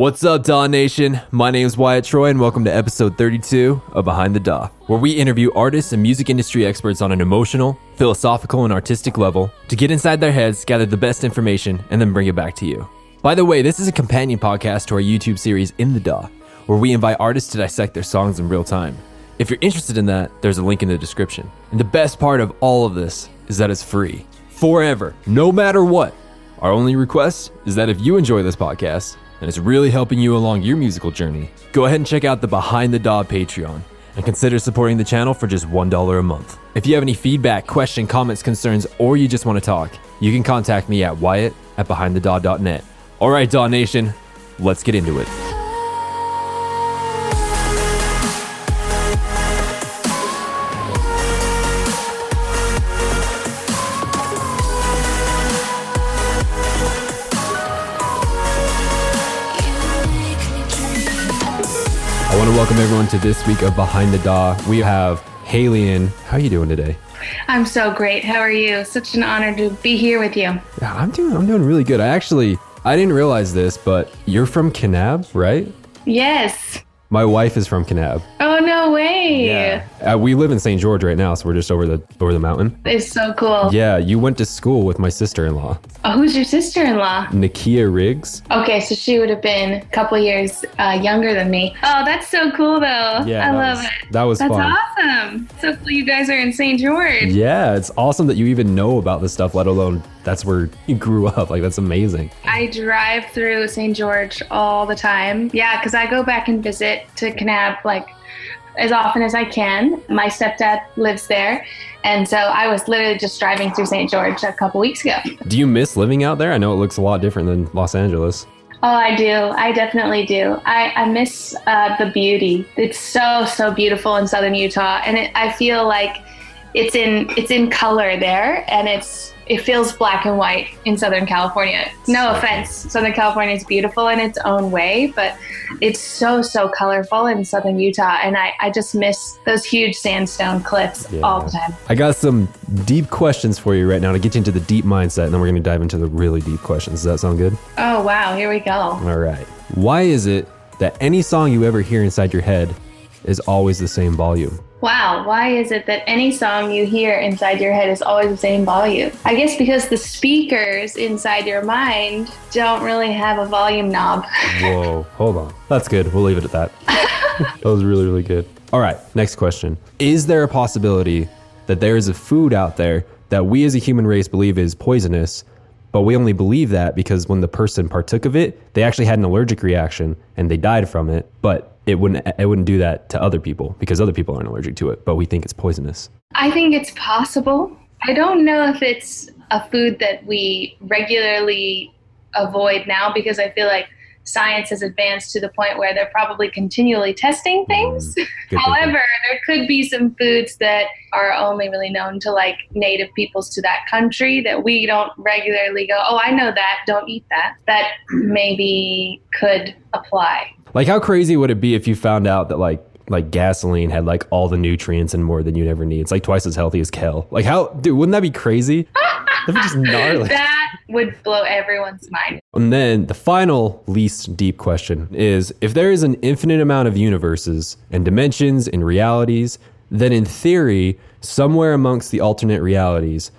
What's up, DAW Nation? My name is Wyatt Troy, and welcome to episode 32 of Behind the DAW, where we interview artists and music industry experts on an emotional, philosophical, and artistic level to get inside their heads, gather the best information, and then bring it back to you. By the way, this is a companion podcast to our YouTube series In the DAW, where we invite artists to dissect their songs in real time. If you're interested in that, there's a link in the description. And the best part of all of this is that it's free. Forever, no matter what. Our only request is that if you enjoy this podcast and it's really helping you along your musical journey, go ahead and check out the Behind the DAW Patreon and consider supporting the channel for just $1 a month. If you have any feedback, question, comments, concerns, or you just want to talk, you can contact me at wyatt at behindthedaw.net. All right, DAW Nation, let's get into it. Welcome everyone to this week of Behind the DAW. We have Halien. How are you doing today? I'm so great. How are you? Such an honor to be here with you. Yeah, I'm doing I'm doing really good. I actually I didn't realize this, but you're from Kanab, right? Yes. My wife is from Kanab. Oh no way. Uh, we live in St. George right now, so we're just over the over the mountain. It's so cool. Yeah, you went to school with my sister-in-law, Oh, who's your sister-in-law? Nakia Riggs. Okay, so she would have been a couple years uh, younger than me. Oh, that's so cool though. Yeah, I that love was, it. That was That's fun. awesome. So cool you guys are in St. George. Yeah, it's awesome that you even know about this stuff, let alone that's where you grew up. Like that's amazing. I drive through St. George all the time. Yeah, because I go back and visit to Kanab like as often as I can. My stepdad lives there. And so I was literally just driving through St. George a couple weeks ago. Do you miss living out there? I know it looks a lot different than Los Angeles. Oh, I do. I definitely do. I, I miss uh, the beauty. It's so, so beautiful in southern Utah. And it, I feel like it's in it's in color there and it's it feels black and white in Southern California. No offense, Southern California is beautiful in its own way, but it's so so colorful in Southern Utah, and I, I just miss those huge sandstone cliffs Yeah. all the time. I got some deep questions for you right now to get you into the deep mindset, and then we're going to dive into the really deep questions. Does that sound good? Oh wow, here we go. All right. Why is it that any song you ever hear inside your head is always the same volume? Wow, why is it that any song you hear inside your head is always the same volume? I guess because the speakers inside your mind don't really have a volume knob. Whoa, hold on. That's good. We'll leave it at that. that was really, really good. All right, next question. Is there a possibility that there is a food out there that we as a human race believe is poisonous, but we only believe that because when the person partook of it, they actually had an allergic reaction and they died from it, but it wouldn't it wouldn't do that to other people because other people aren't allergic to it, but we think it's poisonous. I think it's possible. I don't know if it's a food that we regularly avoid now because I feel like science has advanced to the point where they're probably continually testing things. Mm, thinking. However, there could be some foods that are only really known to like native peoples to that country that we don't regularly go, oh, I know that, don't eat that. That maybe could apply. Like how crazy would it be if you found out that like like gasoline had like all the nutrients and more than you'd ever need? It's like twice as healthy as kale. Like how dude, wouldn't that be crazy? That'd be just gnarly. That would blow everyone's mind. And then the final least deep question is if there is an infinite amount of universes and dimensions and realities, then in theory, somewhere amongst the alternate realities,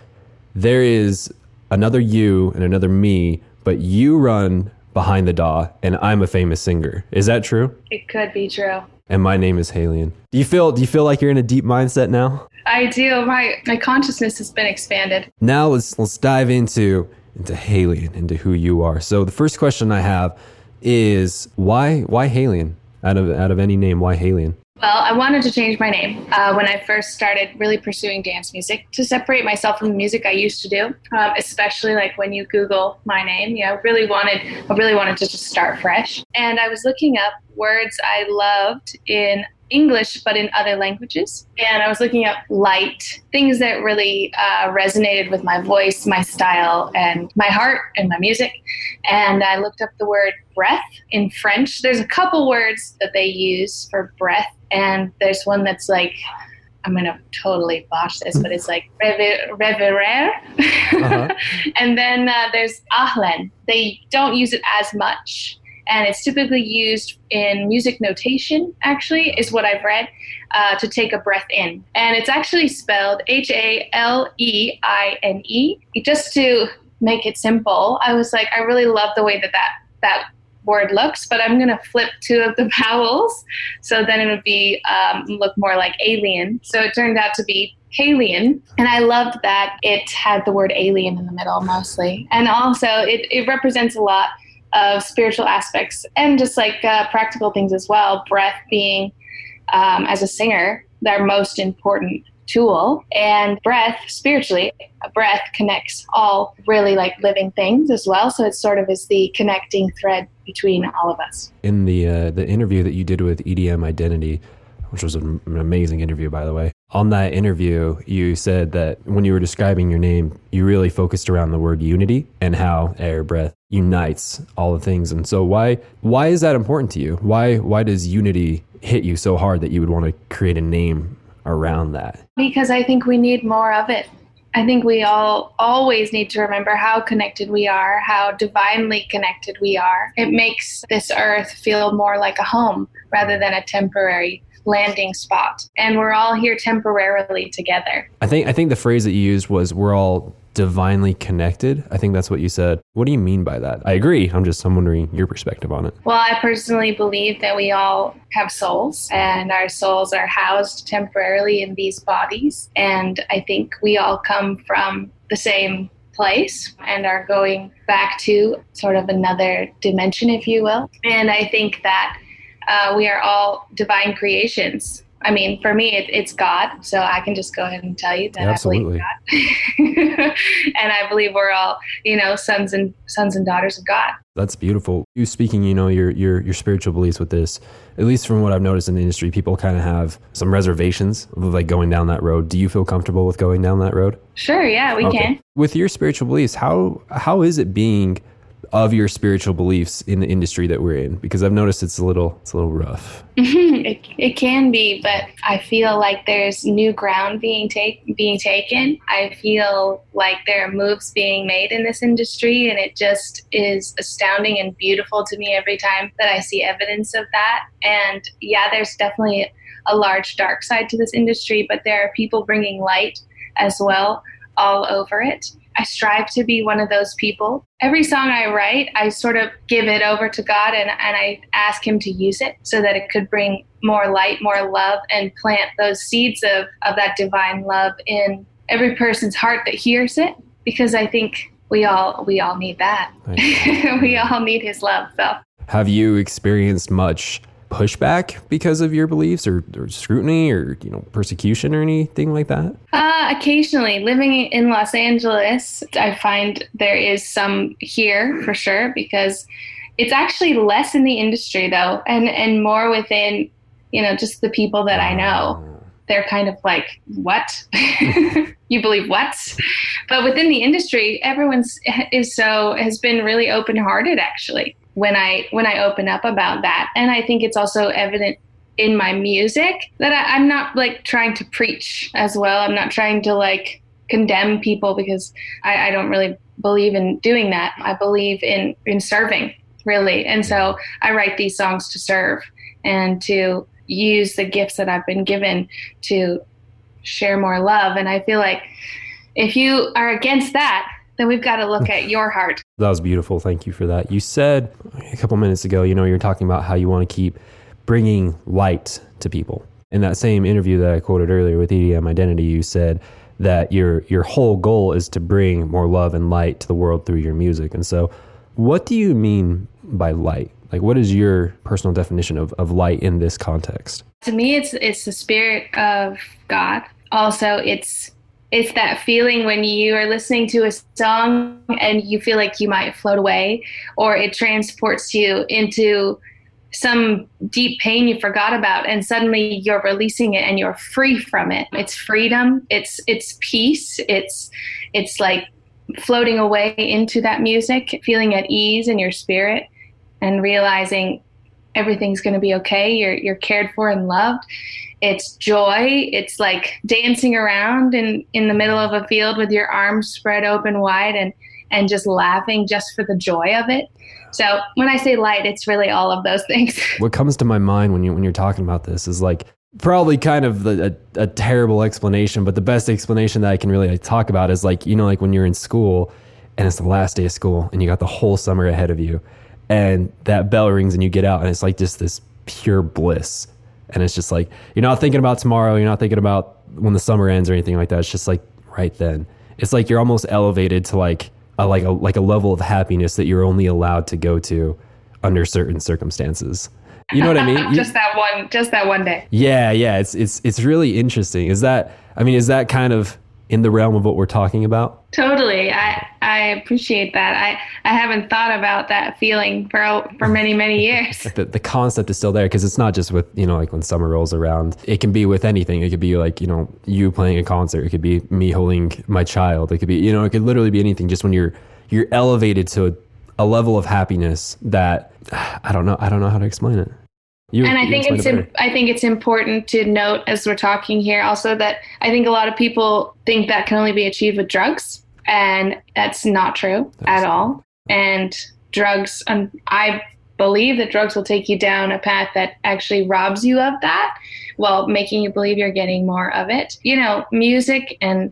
there is another you and another me, but you run behind the daw and I'm a famous singer. Is that true? It could be true. And my name is Halien. Do you feel do you feel like you're in a deep mindset now? I do. My my consciousness has been expanded. Now let's let's dive into into Halien, into who you are. So the first question I have is why why Halien? Out of out of any name, why Halian? Well, I wanted to change my name uh, when I first started really pursuing dance music to separate myself from the music I used to do. Um, especially like when you Google my name, you know, really wanted, I really wanted to just start fresh. And I was looking up words I loved in English, but in other languages. And I was looking up light, things that really uh, resonated with my voice, my style, and my heart and my music. And I looked up the word breath in French. There's a couple words that they use for breath, and there's one that's like, I'm gonna totally botch this, but it's like rever- reverer. Uh-huh. and then uh, there's ahlen. They don't use it as much. and it's typically used in music notation, actually, is what I've read, uh, to take a breath in. And it's actually spelled H A L E I N E. Just to make it simple, I was like, I really love the way that that, that word looks, but I'm going to flip two of the vowels. So then it would be um, look more like alien. So it turned out to be Halien. And I loved that it had the word alien in the middle mostly. And also, it, it represents a lot of spiritual aspects and just like uh, practical things as well. Breath being, um, as a singer, their most important tool. And breath, spiritually, breath connects all really like living things as well. So it sort of is the connecting thread between all of us. In the uh, the interview that you did with EDM Identity, which was an amazing interview, by the way. On that interview, you said that when you were describing your name, you really focused around the word unity and how air breath unites all the things. And so, why why is that important to you? Why why does unity hit you so hard that you would want to create a name around that? Because I think we need more of it. I think we all always need to remember how connected we are, how divinely connected we are. It makes this earth feel more like a home rather than a temporary landing spot. And we're all here temporarily together. I think I think the phrase that you used was we're all divinely connected. I think that's what you said. What do you mean by that? I agree. I'm just I'm wondering your perspective on it. Well, I personally believe that we all have souls and our souls are housed temporarily in these bodies and I think we all come from the same place and are going back to sort of another dimension if you will. And I think that uh, we are all divine creations. I mean, for me, it, it's God, so I can just go ahead and tell you that Absolutely. I believe God, and I believe we're all, you know, sons and sons and daughters of God. That's beautiful. You speaking, you know, your your your spiritual beliefs with this. At least from what I've noticed in the industry, people kind of have some reservations of like going down that road. Do you feel comfortable with going down that road? Sure. Yeah, we okay. can. With your spiritual beliefs, how how is it being of your spiritual beliefs in the industry that we're in because I've noticed it's a little it's a little rough. it, it can be, but I feel like there's new ground being take being taken. I feel like there are moves being made in this industry and it just is astounding and beautiful to me every time that I see evidence of that. And yeah, there's definitely a large dark side to this industry, but there are people bringing light as well all over it. I strive to be one of those people. Every song I write, I sort of give it over to God and, and I ask Him to use it so that it could bring more light, more love, and plant those seeds of, of that divine love in every person's heart that hears it. Because I think we all we all need that. we all need His love. So, have you experienced much pushback because of your beliefs or, or, scrutiny or you know persecution or anything like that? Uh, occasionally. Living in los angeles i find there is some here for sure because it's actually less in the industry though and and more within you know just the people that i know. They're kind of like what? You believe what? But within the industry everyone's is so has been really open hearted actually when I when I open up about that. And I think it's also evident in my music that I, I'm not like trying to preach as well. I'm not trying to like condemn people because I, I don't really believe in doing that. I believe in in serving really, and so I write these songs to serve and to use the gifts that I've been given to share more love. And I feel like if you are against that, then we've got to look at your heart. That was beautiful. Thank you for that. You said a couple minutes ago, you know, you're talking about how you want to keep bringing light to people. In that same interview that I quoted earlier with EDM Identity, you said that your your whole goal is to bring more love and light to the world through your music. And so, what do you mean by light? Like, what is your personal definition of, of light in this context? To me, it's it's the spirit of God. Also, it's it's that feeling when you are listening to a song and you feel like you might float away or it transports you into some deep pain you forgot about and suddenly you're releasing it and you're free from it. It's freedom. It's it's peace. It's it's like floating away into that music feeling at ease in your spirit and realizing everything's going to be okay you're you're cared for and loved it's joy it's like dancing around in in the middle of a field with your arms spread open wide and and just laughing just for the joy of it. So when I say light, it's really all of those things. What comes to my mind when you when you're talking about this is like probably kind of a, a, terrible explanation, but the best explanation that I can really like, talk about is like you know like when you're in school and it's the last day of school and you got the whole summer ahead of you, and that bell rings and you get out and it's like just this pure bliss, and it's just like you're not thinking about tomorrow, you're not thinking about when the summer ends or anything like that. It's just like right then. It's like you're almost elevated to like a, like a like a level of happiness that you're only allowed to go to under certain circumstances. You know what I mean? just that one, just that one day. Yeah, yeah. It's it's it's really interesting. Is that I mean, is that kind of in the realm of what we're talking about? Totally. I I appreciate that. I I haven't thought about that feeling for for many many years. the, the concept is still there because it's not just with you know like when summer rolls around. It can be with anything. It could be like you know you playing a concert. It could be me holding my child. It could be you know it could literally be anything. Just when you're you're elevated to a, a level of happiness that I don't know. I don't know how to explain it. You, and I think it's it I think it's important to note as we're talking here also that I think a lot of people think that can only be achieved with drugs, and that's not true that's at all. And drugs, um, I believe that drugs will take you down a path that actually robs you of that, while making you believe you're getting more of it. You know, music and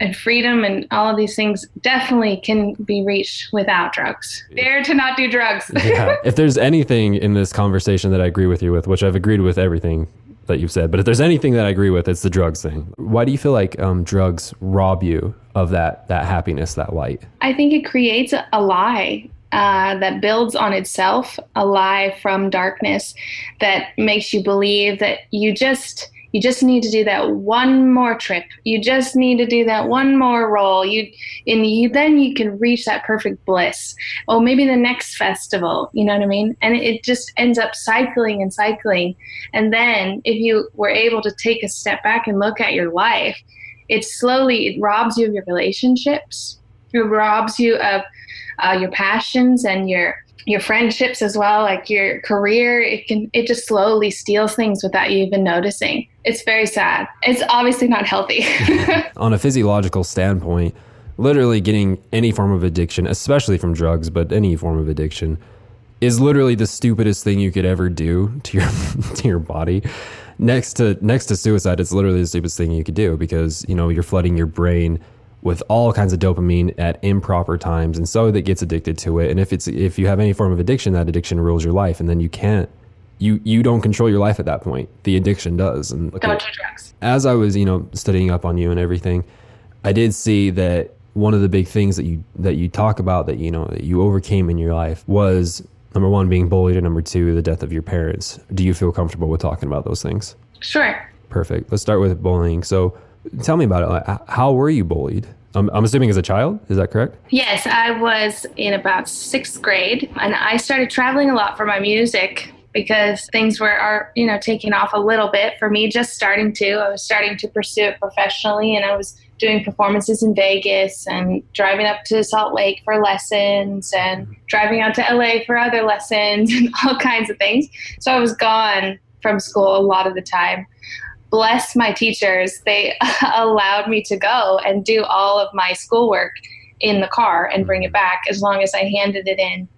and freedom and all of these things definitely can be reached without drugs. Dare to not do drugs. yeah. If there's anything in this conversation that I agree with you with, which I've agreed with everything that you've said, but if there's anything that I agree with, it's the drugs thing. Why do you feel like um, drugs rob you of that that happiness, that light? I think it creates a lie uh, that builds on itself, a lie from darkness that makes you believe that you just you just need to do that one more trip. You just need to do that one more roll. You and you then you can reach that perfect bliss. Or maybe the next festival you know what i mean? And it just ends up cycling and cycling. And then if you were able to take a step back and look at your life it slowly it robs you of your relationships. It robs you of uh, your passions and your your friendships as well like your career it can it just slowly steals things without you even noticing. It's very sad. It's obviously not healthy. On a physiological standpoint literally getting any form of addiction especially from drugs but any form of addiction is literally the stupidest thing you could ever do to your to your body. Next to next to suicide it's literally the stupidest thing you could do because you know you're flooding your brain with all kinds of dopamine at improper times and so that gets addicted to it. And if it's if you have any form of addiction that addiction rules your life and then you can't you you don't control your life at that point. The addiction does. And do drugs. as i was you know studying up on you and everything i did see that one of the big things that you that you talk about that you know that you overcame in your life was number one being bullied and number two the death of your parents. Do you feel comfortable with talking about those things? Sure. Perfect. Let's start with bullying. So Tell me about it. How were you bullied? I'm, assuming as a child. Is that correct? Yes, I was in about sixth grade, and I started traveling a lot for my music because things were are you know taking off a little bit for me just starting to i was starting to pursue it professionally and i was doing performances in vegas and driving up to salt lake for lessons and driving out to la for other lessons and all kinds of things so i was gone from school a lot of the time bless my teachers, they allowed me to go and do all of my schoolwork in the car and bring it back as long as I handed it in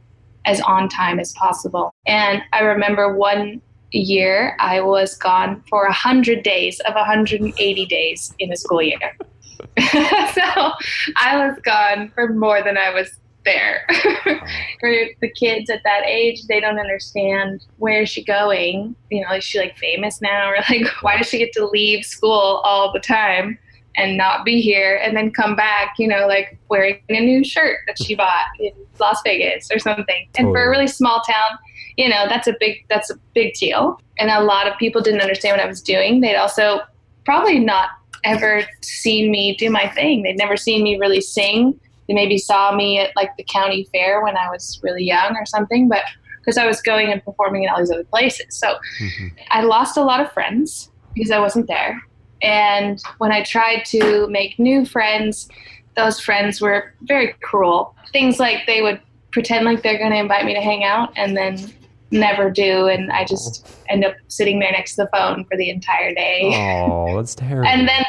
as on time as possible. And I remember one year I was gone for 100 days of 180 days in a school year. so I was gone for more than I was there. For the kids at that age, they don't understand where is she going? You know, is she like famous now? Or like, why does she get to leave school all the time and not be here and then come back, you know, like wearing a new shirt that she bought in Las Vegas or something. And for a oh, really small town, you know, that's a big that's a big deal. And a lot of people didn't understand what I was doing. They'd also probably not ever seen me do my thing. They'd never seen me really sing they maybe saw me at like the county fair when I was really young or something, but because I was going and performing in all these other places. So mm-hmm. I lost a lot of friends because I wasn't there. And when I tried to make new friends, those friends were very cruel. Things like they would pretend like they're going to invite me to hang out and then never do. And I just end up sitting there next to the phone for the entire day. Oh, that's terrible. and then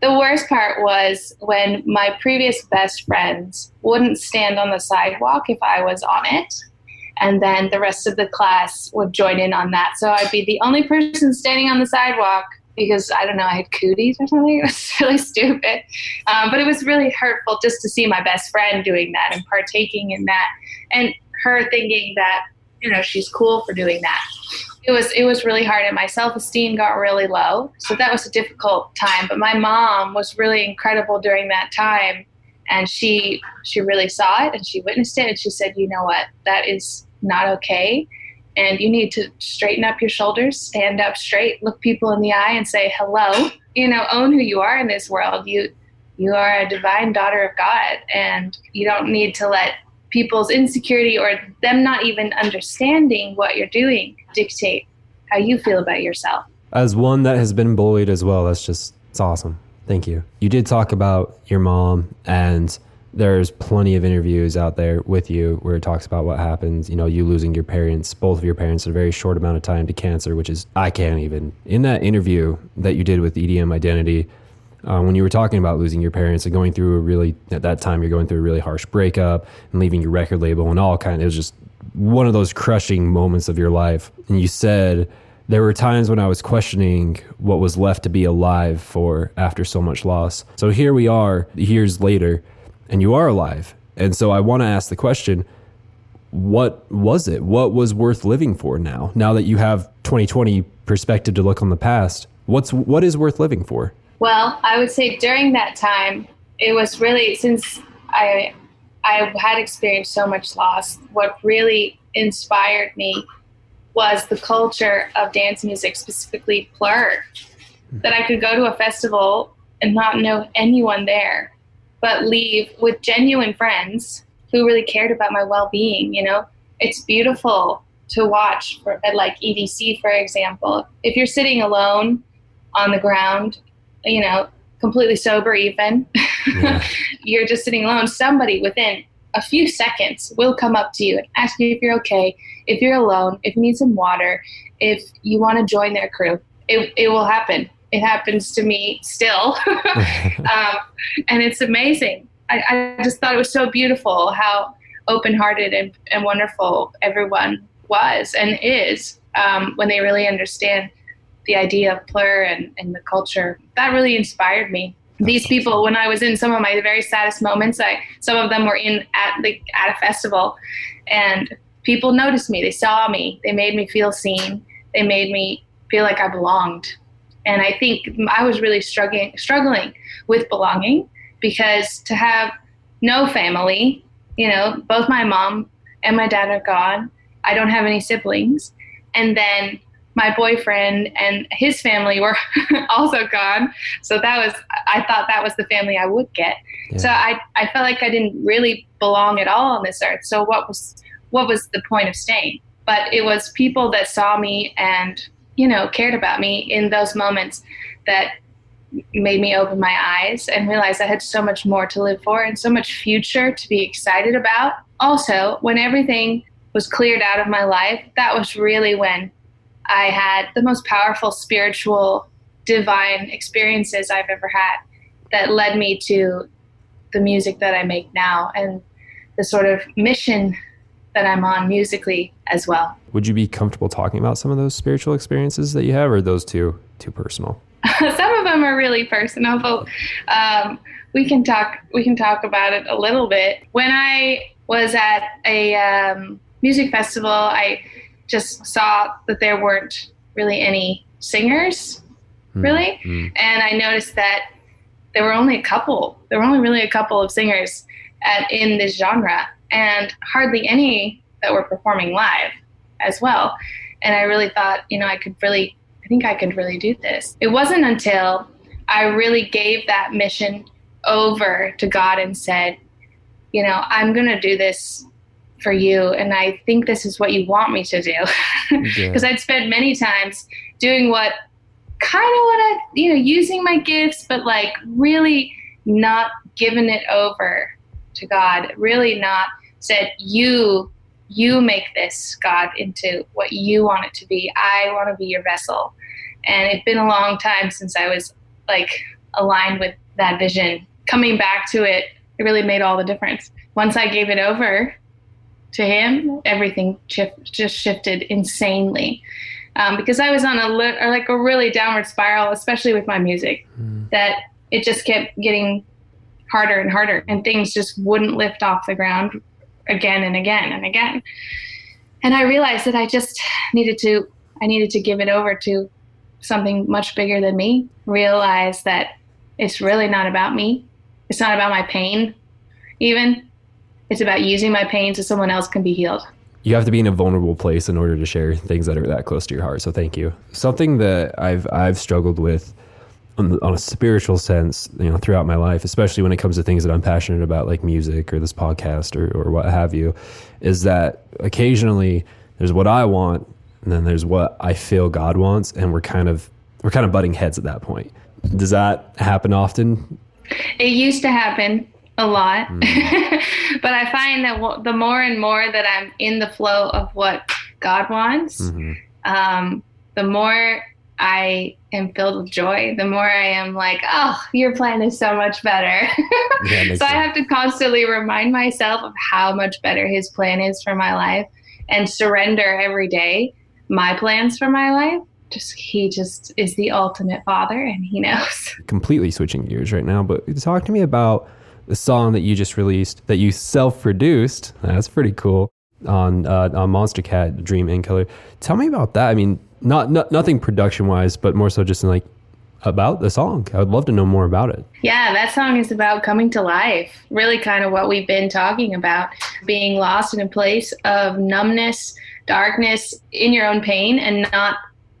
the worst part was when my previous best friends wouldn't stand on the sidewalk if I was on it. And then the rest of the class would join in on that. So I'd be the only person standing on the sidewalk because I don't know, I had cooties or something. It was really stupid. Um, but it was really hurtful just to see my best friend doing that and partaking in that and her thinking that, you know, she's cool for doing that. It was it was really hard and my self-esteem got really low. So that was a difficult time, but my mom was really incredible during that time and she she really saw it and she witnessed it and she said, "You know what? That is not okay." and you need to straighten up your shoulders, stand up straight, look people in the eye, and say hello. You know, own who you are in this world. You you are a divine daughter of God, and you don't need to let people's insecurity or them not even understanding what you're doing dictate how you feel about yourself. As one that has been bullied as well, that's just it's awesome. Thank you. You did talk about your mom and there's plenty of interviews out there with you where it talks about what happens, you know, you losing your parents, both of your parents in a very short amount of time to cancer, which is, I can't even. In that interview that you did with EDM Identity, uh, when you were talking about losing your parents and going through a really, at that time, you're going through a really harsh breakup and leaving your record label and all kind of, it was just one of those crushing moments of your life. And you said, there were times when I was questioning what was left to be alive for after so much loss. So here we are, years later and you are alive. And so I want to ask the question what was it? What was worth living for now? Now that you have 2020 perspective to look on the past, what's what is worth living for? Well, I would say during that time, it was really since I I had experienced so much loss, what really inspired me was the culture of dance music, specifically PLUR. Hmm. That I could go to a festival and not know anyone there but leave with genuine friends who really cared about my well-being you know it's beautiful to watch for, at like EDC for example if you're sitting alone on the ground you know completely sober even yeah. you're just sitting alone somebody within a few seconds will come up to you and ask you if you're okay if you're alone if you need some water if you want to join their crew it, it will happen it happens to me still. um, and it's amazing. I, I, just thought it was so beautiful how open hearted and, and wonderful everyone was and is um, when they really understand the idea of PLUR and, and the culture. That really inspired me. These people, when I was in some of my very saddest moments, I some of them were in at the at a festival, and people noticed me. They saw me. They made me feel seen. They made me feel like I belonged and I think I was really struggling struggling with belonging because to have no family, you know, both my mom and my dad are gone. I don't have any siblings, and then my boyfriend and his family were also gone. So that was I thought that was the family I would get. Yeah. So I I felt like I didn't really belong at all on this earth. So what was what was the point of staying? But it was people that saw me and you know, cared about me in those moments that made me open my eyes and realize I had so much more to live for and so much future to be excited about. Also, when everything was cleared out of my life, that was really when I had the most powerful spiritual, divine experiences I've ever had that led me to the music that I make now and the sort of mission that I'm on musically as well. Would you be comfortable talking about some of those spiritual experiences that you have, or those too too personal? some of them are really personal, but um, we can talk we can talk about it a little bit. When I was at a um, music festival, I just saw that there weren't really any singers, mm really, mm and I noticed that there were only a couple. There were only really a couple of singers at, in this genre, and hardly any that were performing live as well. And I really thought, you know, I could really, I think I could really do this. It wasn't until I really gave that mission over to God and said, you know, I'm going to do this for you. And I think this is what you want me to do. Because yeah. I'd spent many times doing what kind of what I, you know, using my gifts, but like really not giving it over to God, really not said, you you make this God into what you want it to be. I want to be your vessel. And it's been a long time since I was like aligned with that vision. Coming back to it, it really made all the difference. Once I gave it over to him, everything shift, just shifted insanely. Um, because I was on a li- or like a really downward spiral, especially with my music, mm. that it just kept getting harder and harder, and things just wouldn't lift off the ground again and again and again. And I realized that I just needed to I needed to give it over to something much bigger than me. Realize that it's really not about me. It's not about my pain, even. It's about using my pain so someone else can be healed. You have to be in a vulnerable place in order to share things that are that close to your heart. So thank you. Something that I've I've struggled with on, on a spiritual sense, you know, throughout my life, especially when it comes to things that I'm passionate about, like music or this podcast or, or what have you, is that occasionally there's what I want and then there's what I feel God wants, and we're kind of we're kind of butting heads at that point. Does that happen often? It used to happen a lot, mm. but I find that w- the more and more that I'm in the flow of what God wants, mm-hmm. um, the more I am filled with joy, the more I am like, oh, your plan is so much better. yeah, so sense. I have to constantly remind myself of how much better his plan is for my life and surrender every day my plans for my life. Just he just is the ultimate father and he knows. Completely switching gears right now, but talk to me about the song that you just released that you self-produced. That's pretty cool on uh, on Monstercat Dream in Color. Tell me about that. I mean, not, not nothing production wise, but more so just in like about the song. I would love to know more about it. Yeah, that song is about coming to life. Really, kind of what we've been talking about being lost in a place of numbness, darkness, in your own pain, and not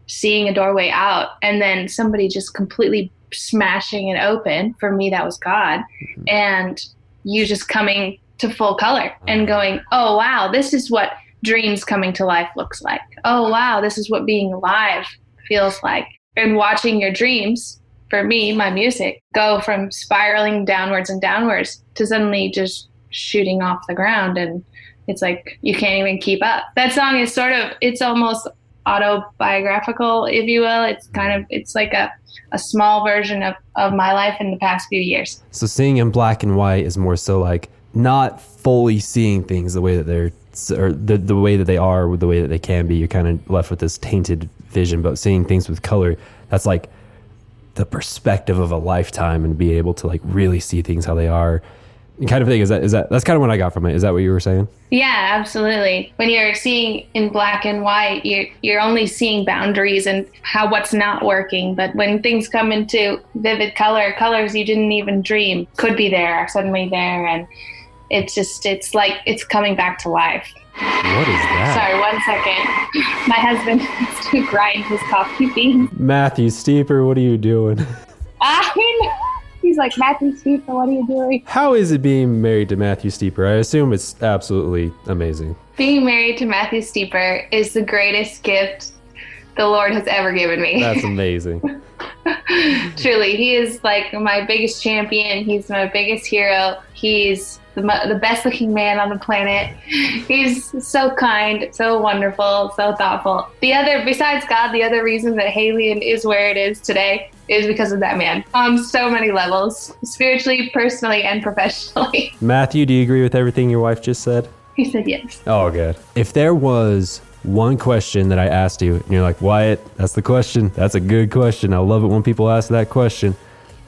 seeing a doorway out. And then somebody just completely smashing it open. For me, that was God. Mm-hmm. And you just coming to full color and uh-huh. going, oh, wow, this is what dreams coming to life looks like. Oh, wow, this is what being alive feels like and watching your dreams for me my music go from spiraling downwards and downwards to suddenly just shooting off the ground and it's like you can't even keep up that song is sort of it's almost autobiographical if you will it's kind of it's like a, a small version of, of my life in the past few years so seeing in black and white is more so like not fully seeing things the way that they're or the the way that they are, the way that they can be, you're kind of left with this tainted vision. But seeing things with color, that's like the perspective of a lifetime, and be able to like really see things how they are. Kind of thing is that is that that's kind of what I got from it. Is that what you were saying? Yeah, absolutely. When you're seeing in black and white, you're you're only seeing boundaries and how what's not working. But when things come into vivid color, colors you didn't even dream could be there are suddenly there, and it's just it's like it's coming back to life. What is that? Sorry, one second. My husband has to grind his coffee beans. Matthew Steeper, what are you doing? I he's like Matthew Steeper, what are you doing? How is it being married to Matthew Steeper? I assume it's absolutely amazing. Being married to Matthew Steeper is the greatest gift the Lord has ever given me. That's amazing. Truly, he is like my biggest champion. He's my biggest hero. He's the, the best looking man on the planet. He's so kind, so wonderful, so thoughtful. The other, besides God, the other reason that Halien is where it is today is because of that man on so many levels, spiritually, personally, and professionally. Matthew, do you agree with everything your wife just said? He said yes. Oh, good. If there was one question that I asked you, and you're like, Wyatt, that's the question. That's a good question. I love it when people ask that question.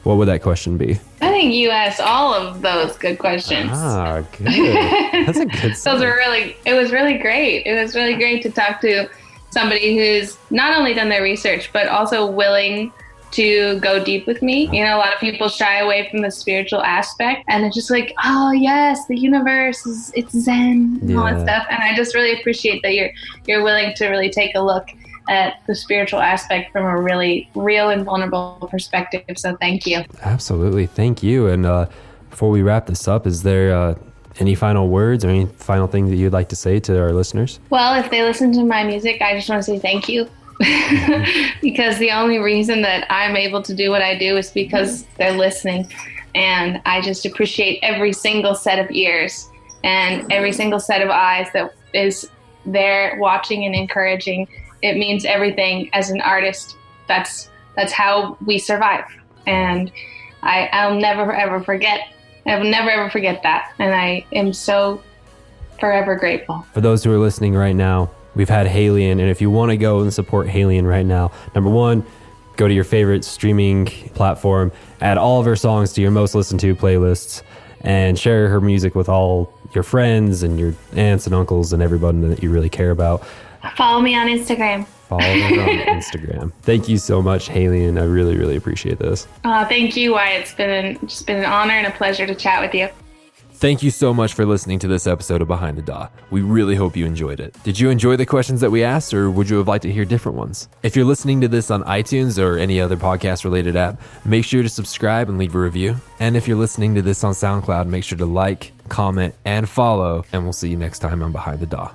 What would that question be? I think you asked all of those good questions. Ah, good. That's a good. those were really. It was really great. It was really great to talk to somebody who's not only done their research but also willing to go deep with me. You know, a lot of people shy away from the spiritual aspect and they're just like, oh yes, the universe is it's zen and yeah. all that stuff. And I just really appreciate that you're you're willing to really take a look at the spiritual aspect from a really real and vulnerable perspective. So thank you. Absolutely. Thank you. And uh, before we wrap this up, is there uh, any final words or any final thing that you'd like to say to our listeners? Well, if they listen to my music, I just want to say thank you. because the only reason that I'm able to do what I do is because they're listening. And I just appreciate every single set of ears and every single set of eyes that is there watching and encouraging. It means everything as an artist. That's that's how we survive. and I, I'll never ever forget. I will never ever forget that, and I am so forever grateful. For those who are listening right now, we've had Halien, and if you want to go and support Halien right now, number one, go to your favorite streaming platform, add all of her songs to your most listened to playlists, and share her music with all your friends and your aunts and uncles and everybody that you really care about. Follow me on Instagram. Follow her on Instagram. Thank you so much, Haley, and I really, really appreciate this. Uh, thank you, Wyatt. It's been an, just been an honor and a pleasure to chat with you. Thank you so much for listening to this episode of Behind the DAW. We really hope you enjoyed it. Did you enjoy the questions that we asked, or would you have liked to hear different ones? If you're listening to this on iTunes or any other podcast related app, make sure to subscribe and leave a review. And if you're listening to this on SoundCloud, make sure to like, comment, and follow. And we'll see you next time on Behind the DAW.